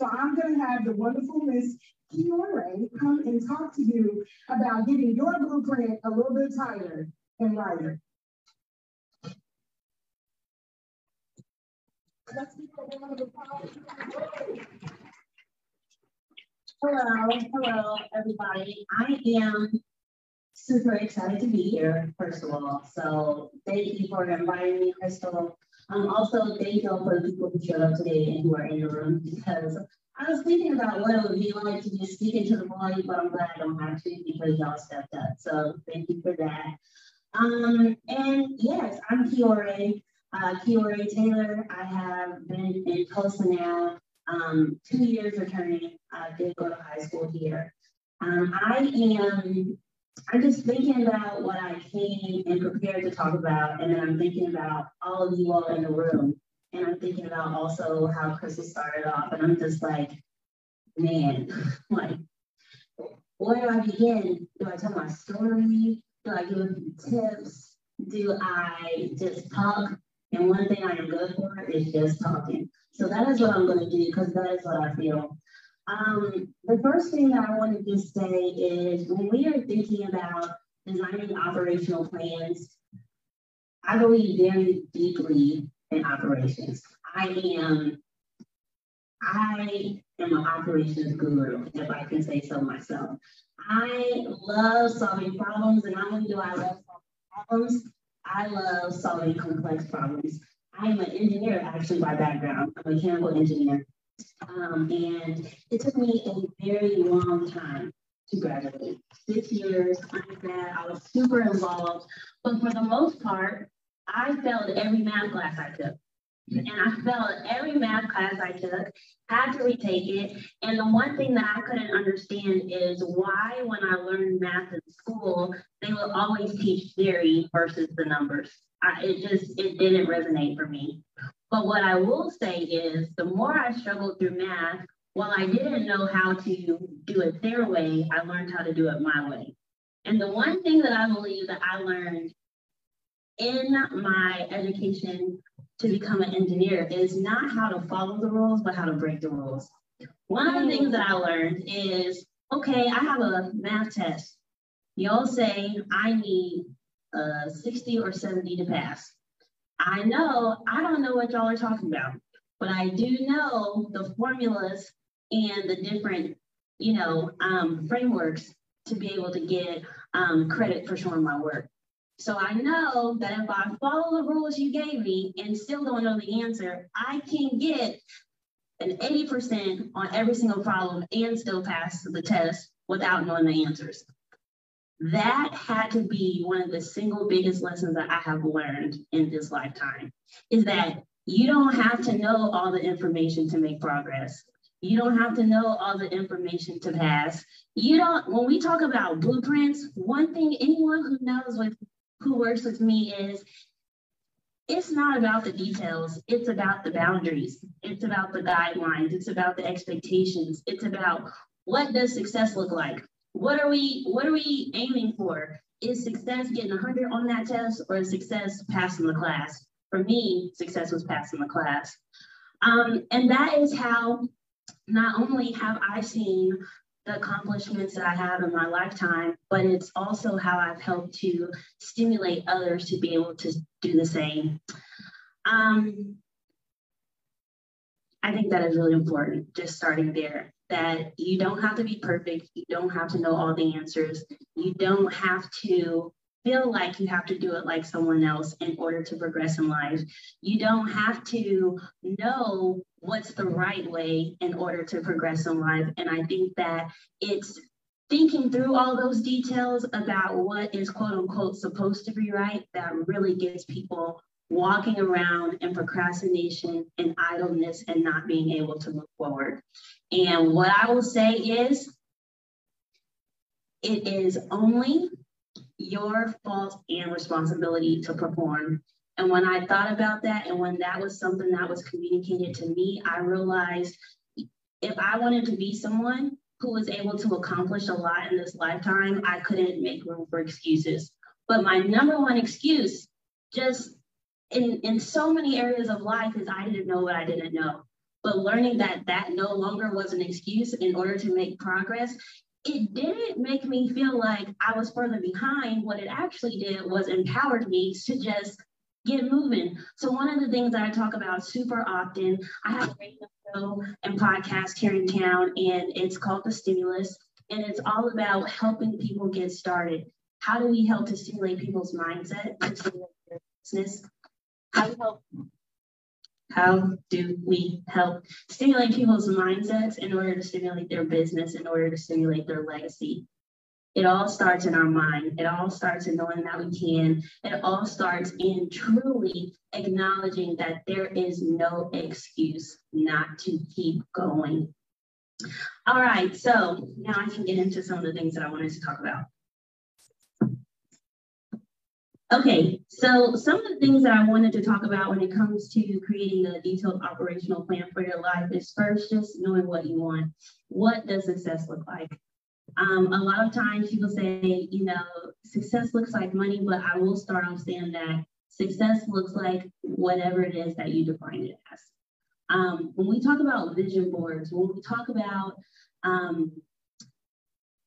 So I'm going to have the wonderful Miss Ciore come and talk to you about getting your blueprint a little bit tighter and lighter. Hello, hello, everybody. I am super excited to be here, first of all. So thank you for inviting me, Crystal. Um, also, thank you all for the people who showed up today and who are in the room because I was thinking about what it would be like to just speak into the volume, but I'm glad I don't have to because y'all stepped up. So thank you for that. Um, and yes, I'm Ciore, uh, Ciore Taylor. I have been in Tulsa now um, two years returning. I did go to high school here. Um, I am I'm just thinking about what I came and prepared to talk about, and then I'm thinking about all of you all in the room, and I'm thinking about also how Crystal started off, and I'm just like, man, like, where do I begin? Do I tell my story? Do I give tips? Do I just talk? And one thing I am good for is just talking. So that is what I'm going to do because that is what I feel. Um, the first thing that I wanted to say is when we are thinking about designing operational plans, I believe very deeply in operations. I am, I am an operations guru, if I can say so myself. I love solving problems, and not only do I love solving problems, I love solving complex problems. I am an engineer actually by background, I'm a mechanical engineer. Um, and it took me a very long time to graduate. Six years, undergrad, I was super involved. But for the most part, I failed every math class I took. And I failed every math class I took, had to retake it. And the one thing that I couldn't understand is why, when I learned math in school, they would always teach theory versus the numbers. I, it just, it didn't resonate for me. But what I will say is the more I struggled through math, while I didn't know how to do it their way, I learned how to do it my way. And the one thing that I believe that I learned in my education to become an engineer is not how to follow the rules, but how to break the rules. One of the things that I learned is, okay, I have a math test. Y'all say I need a 60 or 70 to pass. I know, I don't know what y'all are talking about, but I do know the formulas and the different, you know, um, frameworks to be able to get um, credit for showing my work. So I know that if I follow the rules you gave me and still don't know the answer, I can get an 80% on every single problem and still pass the test without knowing the answers that had to be one of the single biggest lessons that I have learned in this lifetime is that you don't have to know all the information to make progress. You don't have to know all the information to pass. You don't, when we talk about blueprints, one thing anyone who knows with who works with me is it's not about the details, it's about the boundaries, it's about the guidelines, it's about the expectations, it's about what does success look like? What are we what are we aiming for? Is success getting 100 on that test or is success passing the class? For me, success was passing the class. Um, and that is how not only have I seen the accomplishments that I have in my lifetime, but it's also how I've helped to stimulate others to be able to do the same. Um, I think that is really important, just starting there that you don't have to be perfect. You don't have to know all the answers. You don't have to feel like you have to do it like someone else in order to progress in life. You don't have to know what's the right way in order to progress in life. And I think that it's thinking through all those details about what is quote unquote supposed to be right that really gets people walking around in procrastination and idleness and not being able to move forward. And what I will say is, it is only your fault and responsibility to perform. And when I thought about that, and when that was something that was communicated to me, I realized if I wanted to be someone who was able to accomplish a lot in this lifetime, I couldn't make room for excuses. But my number one excuse, just in, in so many areas of life, is I didn't know what I didn't know. but learning that that no longer was an excuse in order to make progress, it didn't make me feel like I was further behind. What it actually did was empowered me to just get moving. So one of the things that I talk about super often, I have a radio show and podcast here in town, and it's called The Stimulus, and it's all about helping people get started. How do we help to stimulate people's mindset business? How do we help how do we help stimulate people's mindsets in order to stimulate their business, in order to stimulate their legacy? It all starts in our mind. It all starts in knowing that we can. It all starts in truly acknowledging that there is no excuse not to keep going. All right, so now I can get into some of the things that I wanted to talk about. Okay, so some of the things that I wanted to talk about when it comes to creating a detailed operational plan for your life is first just knowing what you want. What does success look like? Um, a lot of times people say, you know, success looks like money, but I will start off saying that success looks like whatever it is that you define it as. Um, when we talk about vision boards, when we talk about um,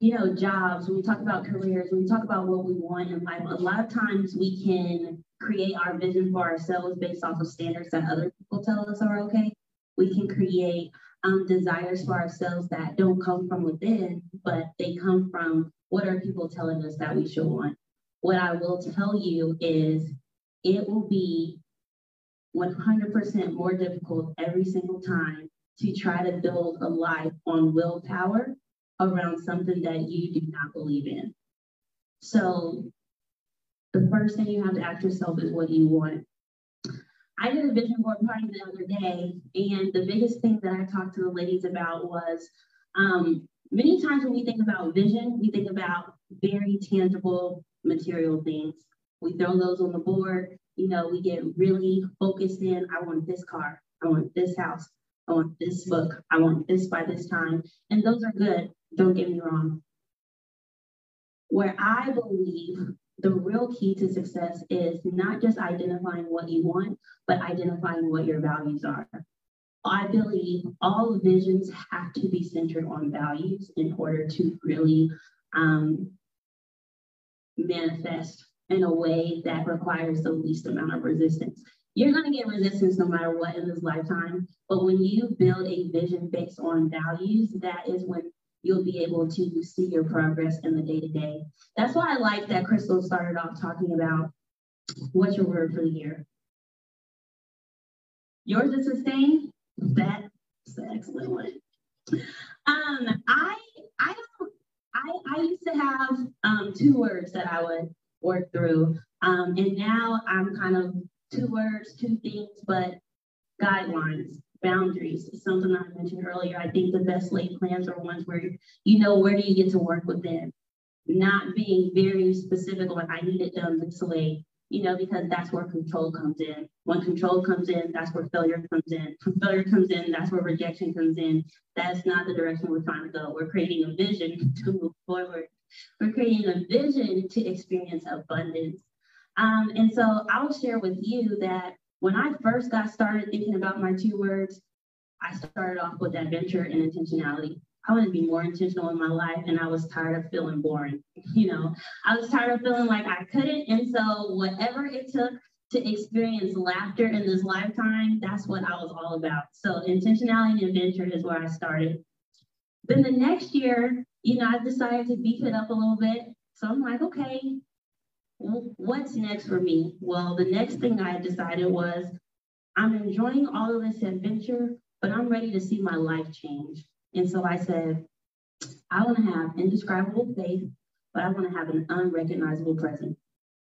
you know, jobs, when we talk about careers, when we talk about what we want in life, a lot of times we can create our vision for ourselves based off of standards that other people tell us are okay. We can create um, desires for ourselves that don't come from within, but they come from what are people telling us that we should want. What I will tell you is it will be 100% more difficult every single time to try to build a life on willpower around something that you do not believe in. So the first thing you have to ask yourself is what do you want? I did a vision board party the other day, and the biggest thing that I talked to the ladies about was um, many times when we think about vision, we think about very tangible material things. We throw those on the board, you know, we get really focused in, I want this car, I want this house, I want this book, I want this by this time. And those are good. Don't get me wrong. Where I believe the real key to success is not just identifying what you want, but identifying what your values are. I believe all visions have to be centered on values in order to really um, manifest in a way that requires the least amount of resistance. You're going to get resistance no matter what in this lifetime, but when you build a vision based on values, that is when you'll be able to see your progress in the day to day. That's why I like that Crystal started off talking about what's your word for the year. Yours is sustain. That's an excellent one. Um, I I I I used to have um, two words that I would work through, um, and now I'm kind of two words, two things, but guidelines boundaries, something I mentioned earlier. I think the best laid plans are ones where you know where do you get to work within, not being very specific like I need it done this way, you know, because that's where control comes in. When control comes in, that's where failure comes in. When failure comes in, that's where rejection comes in. That's not the direction we're trying to go. We're creating a vision to move forward. We're creating a vision to experience abundance. Um, and so I'll share with you that when I first got started thinking about my two words, I started off with adventure and intentionality. I wanted to be more intentional in my life and I was tired of feeling boring. You know, I was tired of feeling like I couldn't. And so whatever it took to experience laughter in this lifetime, that's what I was all about. So intentionality and adventure is where I started. Then the next year, you know, I decided to beef it up a little bit. So I'm like, okay, what's next for me? Well, the next thing I decided was I'm enjoying all of this adventure, but I'm ready to see my life change. And so I said, I want to have indescribable faith, but I want to have an unrecognizable present.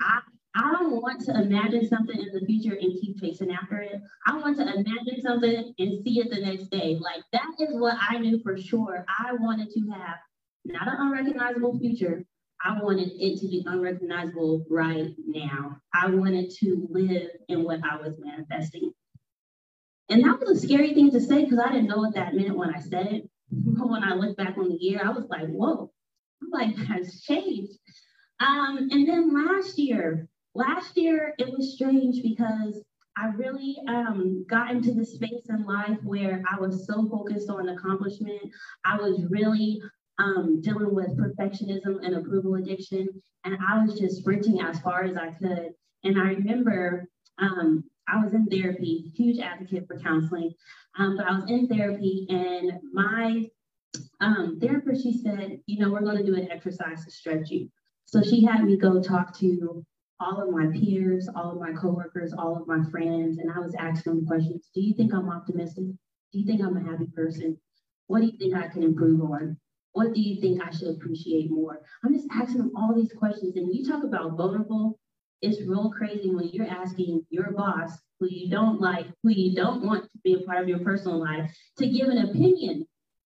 I, I don't want to imagine something in the future and keep chasing after it. I want to imagine something and see it the next day. Like that is what I knew for sure. I wanted to have not an unrecognizable future, I wanted it to be unrecognizable right now. I wanted to live in what I was manifesting. And that was a scary thing to say because I didn't know what that meant when I said it. But when I look back on the year, I was like, whoa, my life has changed. Um, and then last year, last year it was strange because I really um, got into the space in life where I was so focused on accomplishment. I was really um, dealing with perfectionism and approval addiction, and I was just sprinting as far as I could. And I remember um, I was in therapy, huge advocate for counseling, um, but I was in therapy, and my um, therapist she said, you know, we're going to do an exercise to stretch you. So she had me go talk to all of my peers, all of my coworkers, all of my friends, and I was asking them questions. Do you think I'm optimistic? Do you think I'm a happy person? What do you think I can improve on? What do you think I should appreciate more? I'm just asking them all these questions. And you talk about vulnerable, it's real crazy when you're asking your boss, who you don't like, who you don't want to be a part of your personal life, to give an opinion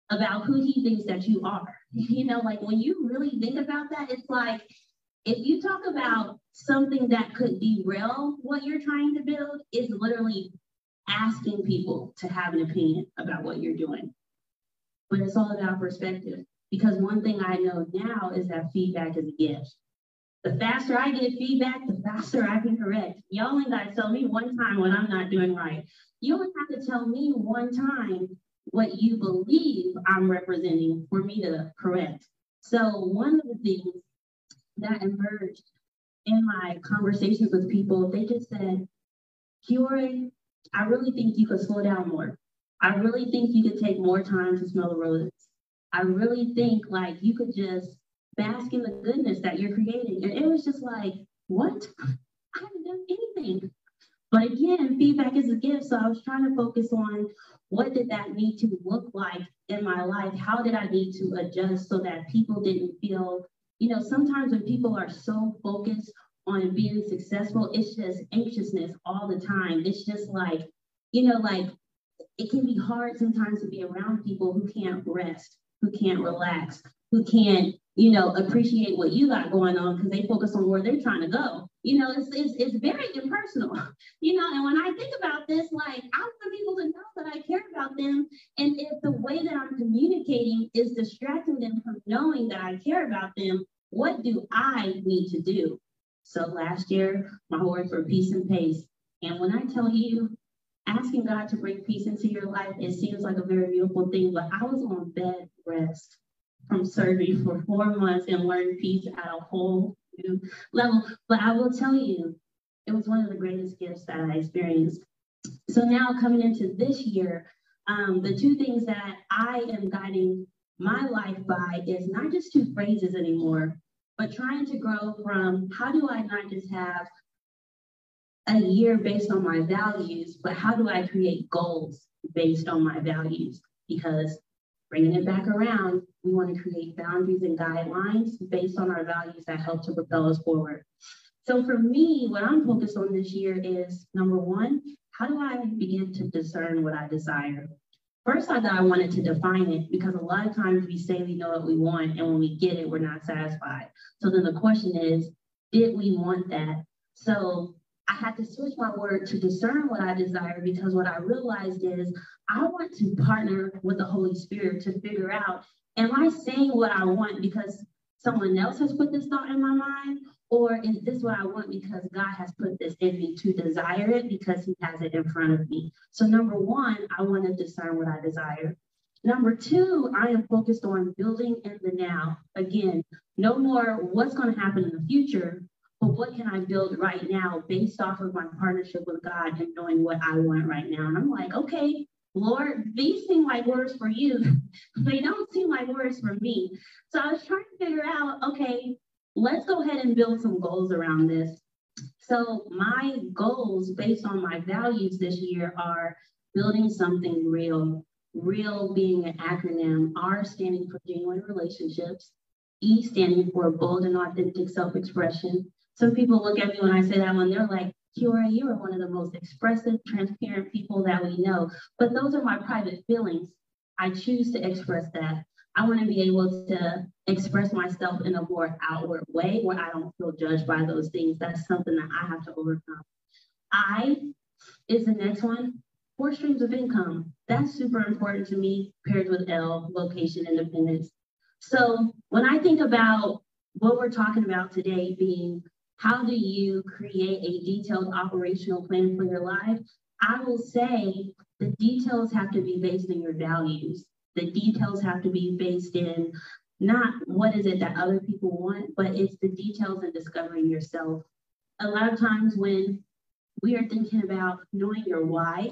about who he thinks that you are. You know, like when you really think about that, it's like if you talk about something that could derail what you're trying to build, is literally asking people to have an opinion about what you're doing. But it's all about perspective. Because one thing I know now is that feedback is a gift. The faster I get feedback, the faster I can correct. Y'all ain't got to tell me one time what I'm not doing right. You only have to tell me one time what you believe I'm representing for me to correct. So one of the things that emerged in my conversations with people, they just said, Ciore, I really think you could slow down more. I really think you could take more time to smell the roses. I really think like you could just bask in the goodness that you're creating. And it was just like, what? I haven't done anything. But again, feedback is a gift. So I was trying to focus on what did that need to look like in my life? How did I need to adjust so that people didn't feel you know, sometimes when people are so focused on being successful, it's just anxiousness all the time. It's just like, you know, like it can be hard sometimes to be around people who can't rest, who can't relax, who can't, you know, appreciate what you got going on because they focus on where they're trying to go. You know, it's, it's, it's very impersonal, you know, and when I think about this, like I want people to know that I care about them. And if the way that I'm communicating is distracting them from knowing that I care about them, what do I need to do? So last year, my words were peace and pace. And when I tell you, asking God to bring peace into your life, it seems like a very beautiful thing, but I was on bed rest from surgery for four months and learned peace at a whole new level. But I will tell you, it was one of the greatest gifts that I experienced. So now coming into this year, um, the two things that I am guiding my life by is not just two phrases anymore, but trying to grow from how do I not just have a year based on my values, but how do I create goals based on my values? Because bringing it back around, we want to create boundaries and guidelines based on our values that help to propel us forward. So for me, what I'm focused on this year is number one, how do I begin to discern what I desire? First, I thought I wanted to define it because a lot of times we say we know what we want, and when we get it, we're not satisfied. So then the question is, did we want that? So I had to switch my word to discern what I desire because what I realized is I want to partner with the Holy Spirit to figure out, am I saying what I want because someone else has put this thought in my mind? Or is this what I want because God has put this in me to desire it because He has it in front of me? So, number one, I want to discern what I desire. Number two, I am focused on building in the now. Again, no more what's going to happen in the future, but what can I build right now based off of my partnership with God and knowing what I want right now? And I'm like, okay, Lord, these seem like words for you. they don't seem like words for me. So I was trying to figure out, okay, let's go ahead and build some goals around this. So my goals based on my values this year are building something real, real being an acronym, R standing for genuine relationships, E standing for bold and authentic self-expression. Some people look at me when I say that one, they're like, Ciore, you are one of the most expressive, transparent people that we know. But those are my private feelings. I choose to express that. I want to be able to express myself in a more outward way where I don't feel judged by those things. That's something that I have to overcome. I is the next one. Four streams of income. That's super important to me, paired with L, location independence. So when I think about what we're talking about today being How do you create a detailed operational plan for your life? I will say the details have to be based in your values. The details have to be based in not what is it that other people want, but it's the details and discovering yourself. A lot of times when we are thinking about knowing your why,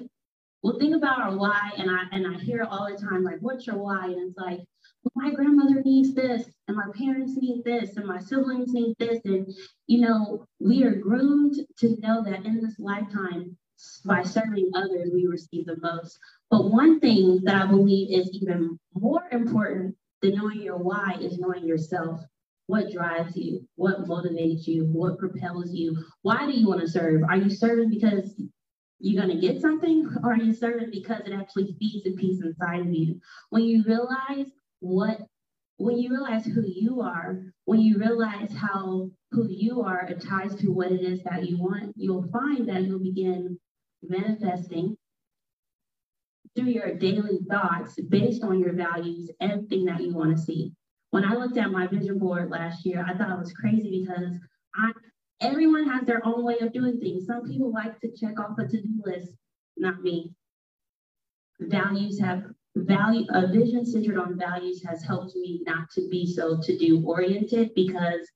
we'll think about our why, and I and I hear all the time, like, what's your why? And it's like, my grandmother needs this, and my parents need this, and my siblings need this. And you know, we are groomed to know that in this lifetime, by serving others, we receive the most. But one thing that I believe is even more important than knowing your why is knowing yourself. What drives you? What motivates you? What propels you? Why do you want to serve? Are you serving because you're going to get something, or are you serving because it actually feeds the peace inside of you? When you realize what, when you realize who you are, when you realize how who you are ties to what it is that you want, you'll find that you'll begin manifesting through your daily thoughts based on your values, everything that you want to see. When I looked at my vision board last year, I thought it was crazy because I everyone has their own way of doing things. Some people like to check off a to-do list, not me. Values have value a vision centered on values has helped me not to be so to-do oriented because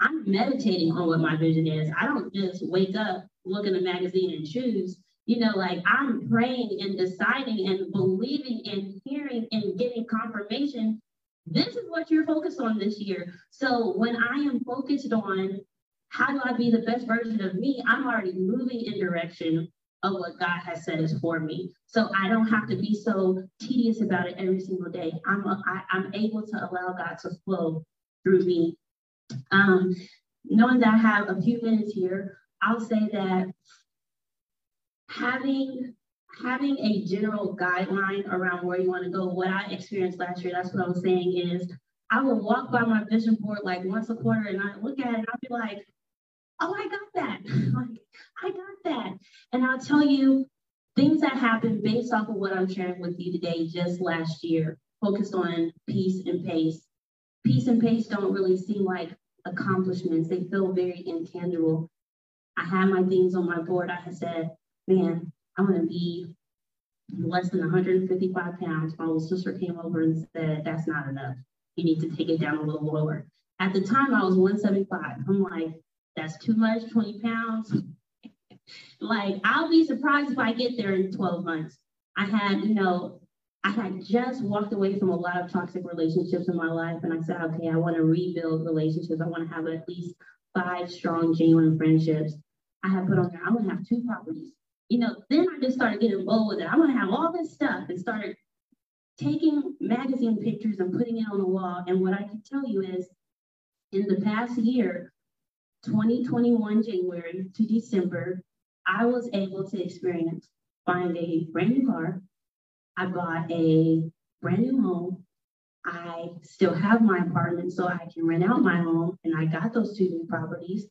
I'm meditating on what my vision is. I don't just wake up, look in a magazine and choose you know, like I'm praying and deciding and believing and hearing and getting confirmation. This is what you're focused on this year. So when I am focused on how do I be the best version of me, I'm already moving in direction of what God has said is for me. So I don't have to be so tedious about it every single day. I'm a, I, I'm able to allow God to flow through me. Um, knowing that I have a few minutes here, I'll say that having having a general guideline around where you want to go. What I experienced last year, that's what I was saying is I would walk by my vision board like once a quarter and I look at it and I'll be like, oh, I got that. like, I got that. And I'll tell you things that happened based off of what I'm sharing with you today just last year, focused on peace and pace. Peace and pace don't really seem like accomplishments. They feel very intangible. I had my things on my board. I had said, man, I'm going to be less than 155 pounds. My little sister came over and said, that's not enough. You need to take it down a little lower. At the time, I was 175. I'm like, that's too much, 20 pounds. like, I'll be surprised if I get there in 12 months. I had, you know, I had just walked away from a lot of toxic relationships in my life. And I said, okay, I want to rebuild relationships. I want to have at least five strong, genuine friendships. I had put on there, I want to have two properties you know, then I just started getting bold with it. I want to have all this stuff and started taking magazine pictures and putting it on the wall. And what I can tell you is in the past year, 2021 January to December, I was able to experience buying a brand new car. I bought a brand new home. I still have my apartment so I can rent out my home, and I got those two new properties.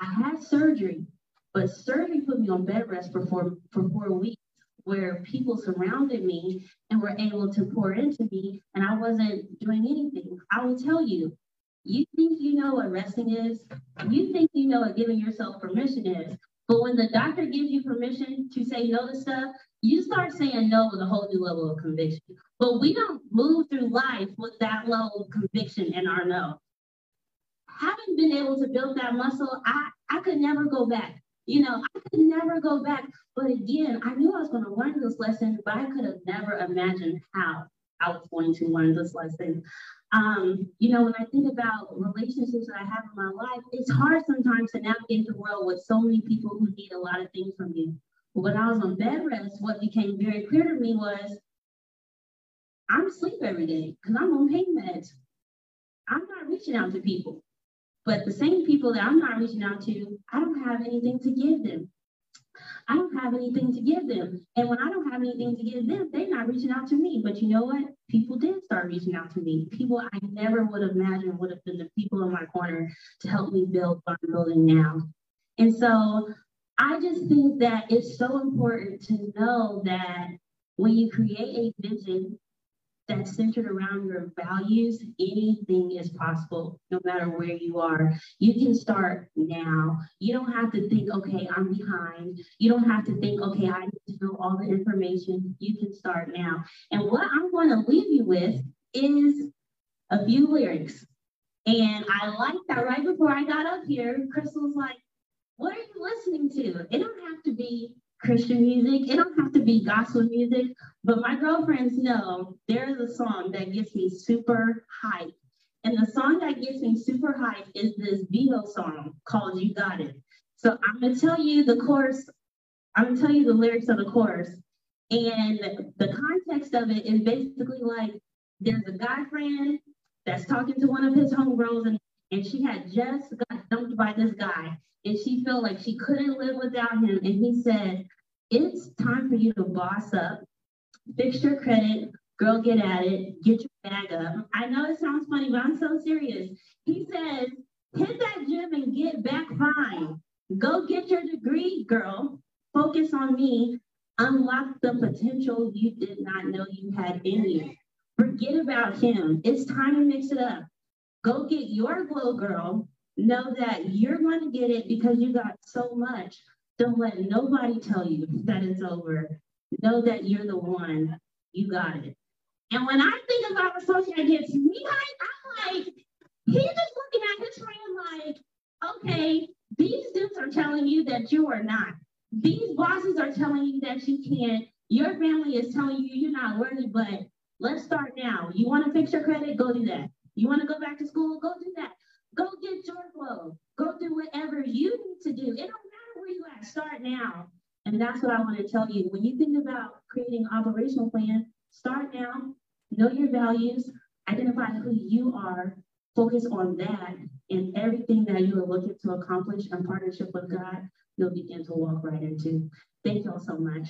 I had surgery but surgery put me on bed rest for four, for four weeks where people surrounded me and were able to pour into me and I wasn't doing anything. I will tell you, you think you know what resting is, you think you know what giving yourself permission is. But when the doctor gives you permission to say no to stuff, you start saying no with a whole new level of conviction. But we don't move through life with that level of conviction in our no. Having been able to build that muscle, I, I could never go back. You know, I could never go back. But again, I knew I was going to learn this lesson, but I could have never imagined how I was going to learn this lesson. Um, you know, when I think about relationships that I have in my life, it's hard sometimes to navigate the world with so many people who need a lot of things from you. But when I was on bed rest, what became very clear to me was I'm asleep every day because I'm on pain meds. I'm not reaching out to people. But the same people that I'm not reaching out to, I don't have anything to give them. I don't have anything to give them. And when I don't have anything to give them, they're not reaching out to me. But you know what? People did start reaching out to me. People I never would have imagined would have been the people in my corner to help me build what I'm building now. And so I just think that it's so important to know that when you create a vision, that's centered around your values, anything is possible no matter where you are. You can start now. You don't have to think, okay, I'm behind. You don't have to think, okay, I need to know all the information. You can start now. And what I'm going to leave you with is a few lyrics. And I like that right before I got up here, Crystal's like, what are you listening to? It don't have to be Christian music. It don't have to be gospel music, but my girlfriends know there is a song that gets me super hyped. And the song that gets me super hyped is this VEDO song called You Got It. So I'm gonna tell you the chorus, I'm gonna tell you the lyrics of the chorus. And the context of it is basically like there's a guy friend that's talking to one of his homegirls and, and she had just got dumped by this guy and she felt like she couldn't live without him. And he said, It's time for you to boss up, fix your credit, girl, get at it, get your bag up. I know it sounds funny, but I'm so serious. He says, Hit that gym and get back fine. Go get your degree, girl. Focus on me. Unlock the potential you did not know you had in you. Forget about him. It's time to mix it up. Go get your glow, girl. Know that you're going to get it because you got so much. Don't let nobody tell you that it's over. Know that you're the one. You got it. And when I think about that gets me I'm like, he's just looking at his friend like, okay, these dudes are telling you that you are not. These bosses are telling you that you can't. Your family is telling you you're not worthy, but let's start now. You want to fix your credit? Go do that. You want to go back to school? Go do that. Go get your flow. Go do whatever you need to do. It don't matter where you at. Start now. And that's what I want to tell you. When you think about creating an operational plan, start now. Know your values. Identify who you are. Focus on that. And everything that you are looking to accomplish in partnership with God, you'll begin to walk right into. Thank you all so much.